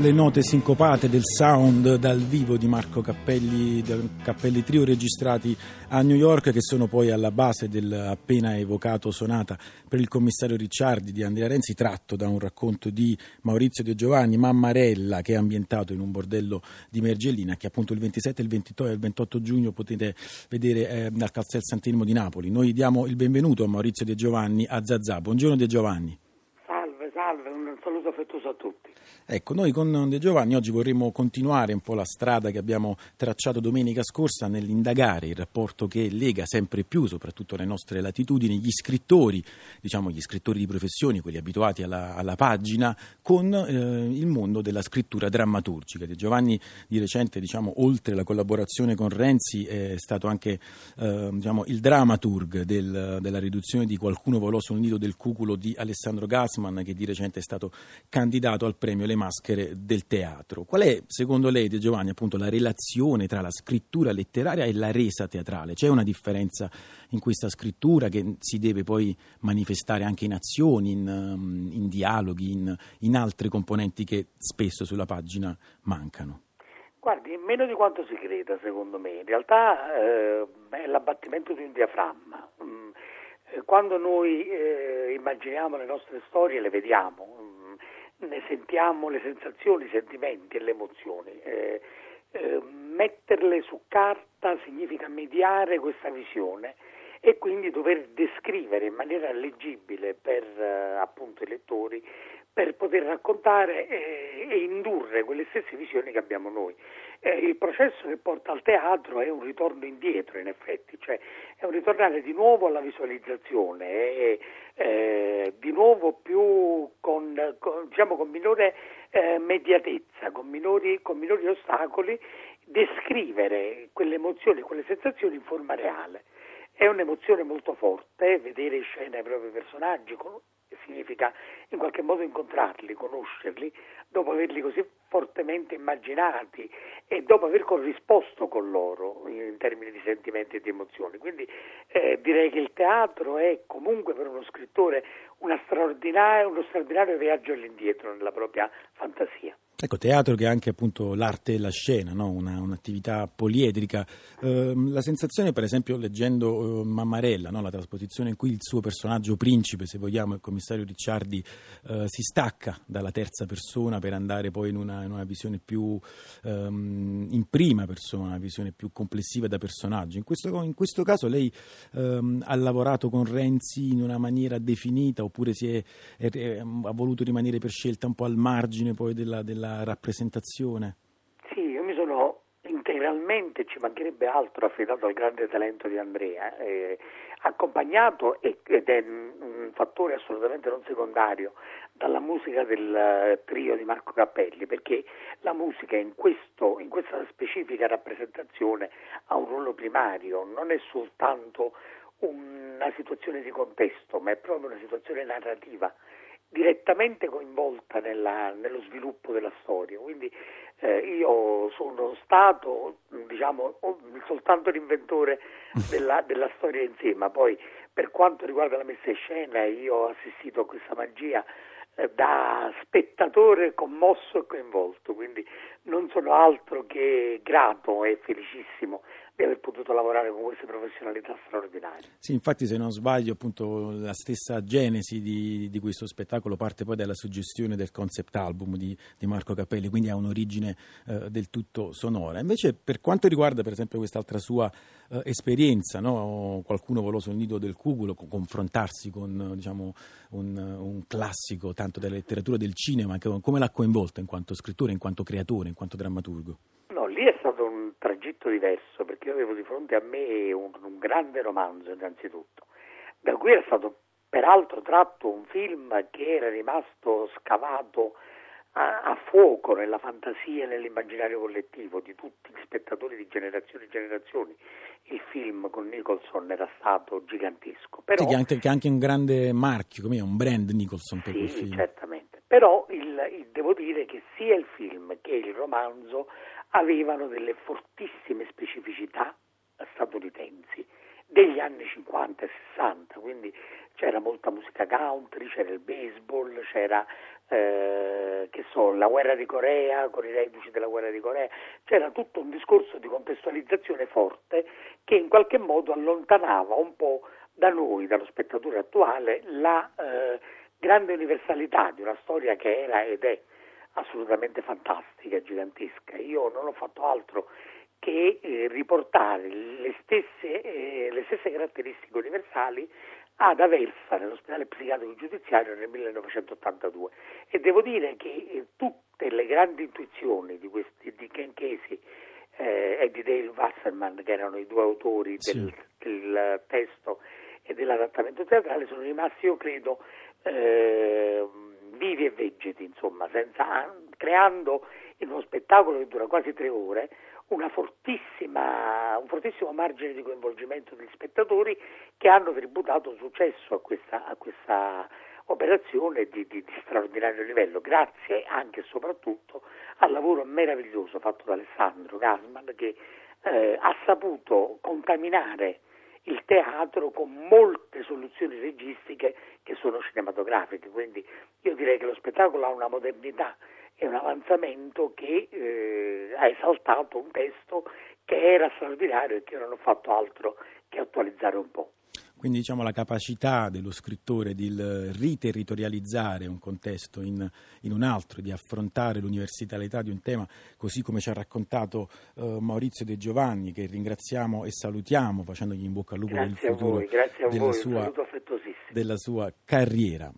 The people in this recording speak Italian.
le note sincopate del sound dal vivo di Marco Cappelli, Cappelli Trio registrati a New York che sono poi alla base dell'appena evocato sonata per il commissario Ricciardi di Andrea Renzi tratto da un racconto di Maurizio De Giovanni, Mammarella che è ambientato in un bordello di Mergellina che appunto il 27, il 28 e il 28 giugno potete vedere eh, al Castel Sant'Elmo di Napoli. Noi diamo il benvenuto a Maurizio De Giovanni a Zazà. Buongiorno De Giovanni. Salve, salve, un saluto affettuoso a tutti. Ecco, noi con De Giovanni oggi vorremmo continuare un po' la strada che abbiamo tracciato domenica scorsa nell'indagare il rapporto che lega sempre più, soprattutto alle nostre latitudini, gli scrittori, diciamo gli scrittori di professioni, quelli abituati alla, alla pagina, con eh, il mondo della scrittura drammaturgica. De Giovanni di recente, diciamo, oltre la collaborazione con Renzi, è stato anche eh, diciamo, il dramaturg del, della riduzione di Qualcuno volò sul nido del cuculo di Alessandro Gassman, che di recente è stato candidato al premio Le maschere del teatro. Qual è, secondo lei, De Giovanni, appunto, la relazione tra la scrittura letteraria e la resa teatrale? C'è una differenza in questa scrittura che si deve poi manifestare anche in azioni, in, um, in dialoghi, in, in altre componenti che spesso sulla pagina mancano? Guardi, meno di quanto si creda, secondo me. In realtà eh, è l'abbattimento di un diaframma. Mm, eh, quando noi eh, immaginiamo le nostre storie, le vediamo, ne sentiamo le sensazioni, i sentimenti e le emozioni. Eh, eh, metterle su carta significa mediare questa visione e quindi dover descrivere in maniera leggibile per eh, appunto i lettori per poter raccontare eh, e indurre quelle stesse visioni che abbiamo noi. Eh, il processo che porta al teatro è un ritorno indietro in effetti, cioè è un ritornare di nuovo alla visualizzazione, è, eh, di nuovo più con, con, diciamo, con minore eh, mediatezza, con minori, con minori ostacoli, descrivere quelle emozioni, quelle sensazioni in forma reale. È un'emozione molto forte vedere in scena i propri personaggi, significa in qualche modo incontrarli, conoscerli, dopo averli così fortemente immaginati e dopo aver corrisposto con loro in termini di sentimenti e di emozioni. Quindi eh, direi che il teatro è comunque per uno scrittore uno straordinario viaggio all'indietro nella propria fantasia. Ecco, teatro che è anche appunto l'arte e la scena, no? Una, un'attività poliedrica. Eh, la sensazione, per esempio, leggendo eh, Mammarella, no? la trasposizione in cui il suo personaggio principe, se vogliamo, il commissario Ricciardi, eh, si stacca dalla terza persona per andare poi in una, in una visione più ehm, in prima persona, una visione più complessiva da personaggio. In questo, in questo caso lei ehm, ha lavorato con Renzi in una maniera definita oppure è, è, è, ha voluto rimanere per scelta un po' al margine poi della, della rappresentazione? Sì, io mi sono integralmente, ci mancherebbe altro, affidato al grande talento di Andrea, eh, accompagnato ed è un fattore assolutamente non secondario dalla musica del eh, trio di Marco Cappelli, perché la musica in, questo, in questa specifica rappresentazione ha un ruolo primario, non è soltanto una situazione di contesto, ma è proprio una situazione narrativa direttamente coinvolta nella, nello sviluppo della storia. Quindi eh, io sono stato diciamo, soltanto l'inventore della, della, storia insieme, ma poi per quanto riguarda la messa in scena io ho assistito a questa magia eh, da spettatore commosso e coinvolto, quindi non sono altro che grato e felicissimo di aver potuto lavorare con queste professionalità straordinarie. Sì, infatti se non sbaglio appunto la stessa genesi di, di questo spettacolo parte poi dalla suggestione del concept album di, di Marco Capelli, quindi ha un'origine eh, del tutto sonora. Invece per quanto riguarda per esempio quest'altra sua eh, esperienza, no? qualcuno volò sul nido del cuculo, confrontarsi con diciamo, un, un, classico tanto della letteratura del cinema, come l'ha coinvolto in quanto scrittore, in quanto creatore, in quanto drammaturgo? No, lì è stato un tragitto diverso perché io avevo di fronte a me un, un grande romanzo innanzitutto, da cui era stato peraltro tratto un film che era rimasto scavato a, a, fuoco nella fantasia e nell'immaginario collettivo di tutti gli spettatori di generazioni e generazioni. Il film con Nicholson era stato gigantesco. Però, sì, che, anche, che è anche un grande marchio, come un brand Nicholson per sì, quel film. certamente. Però il, il, devo dire che sia il film che il romanzo avevano delle fortissime specificità statunitensi, degli anni 50 e 60, quindi c'era molta musica country, c'era il baseball, c'era eh, che so, la guerra di Corea, con i reduci della guerra di Corea, c'era tutto un discorso di contestualizzazione forte che in qualche modo allontanava un po' da noi, dallo spettatore attuale, la eh, grande universalità di una storia che era ed è assolutamente fantastica, gigantesca. Io non ho fatto altro che eh, riportare le stesse, eh, le stesse, caratteristiche universali ad Aversa, nell'ospedale psichiatrico giudiziario nel 1982 e devo dire che eh, tutte le grandi intuizioni di, questi, di Ken Casey eh, e di Dale Wasserman, che erano i due autori del, sì. del testo e dell'adattamento teatrale, sono rimasti, io credo, eh, vivi e vegeti, insomma, senza, creando in uno spettacolo che dura quasi tre ore un fortissimo margine di coinvolgimento degli spettatori che hanno tributato successo a questa, a questa operazione di, di, di, straordinario livello, grazie anche e soprattutto al lavoro meraviglioso fatto da Alessandro Gasman che eh, ha saputo contaminare il teatro con molte soluzioni registiche che sono cinematografiche, quindi io direi che lo spettacolo ha una modernità e un avanzamento che eh, ha esaltato un testo che era straordinario e che non ho fatto altro che attualizzare un po'. Quindi diciamo la capacità dello scrittore di riterritorializzare un contesto in, in, un altro, di affrontare l'universalità di un tema, così come ci ha raccontato uh, Maurizio De Giovanni, che ringraziamo e salutiamo facendogli in bocca al lupo grazie per il futuro voi, della, voi, sua, della sua carriera.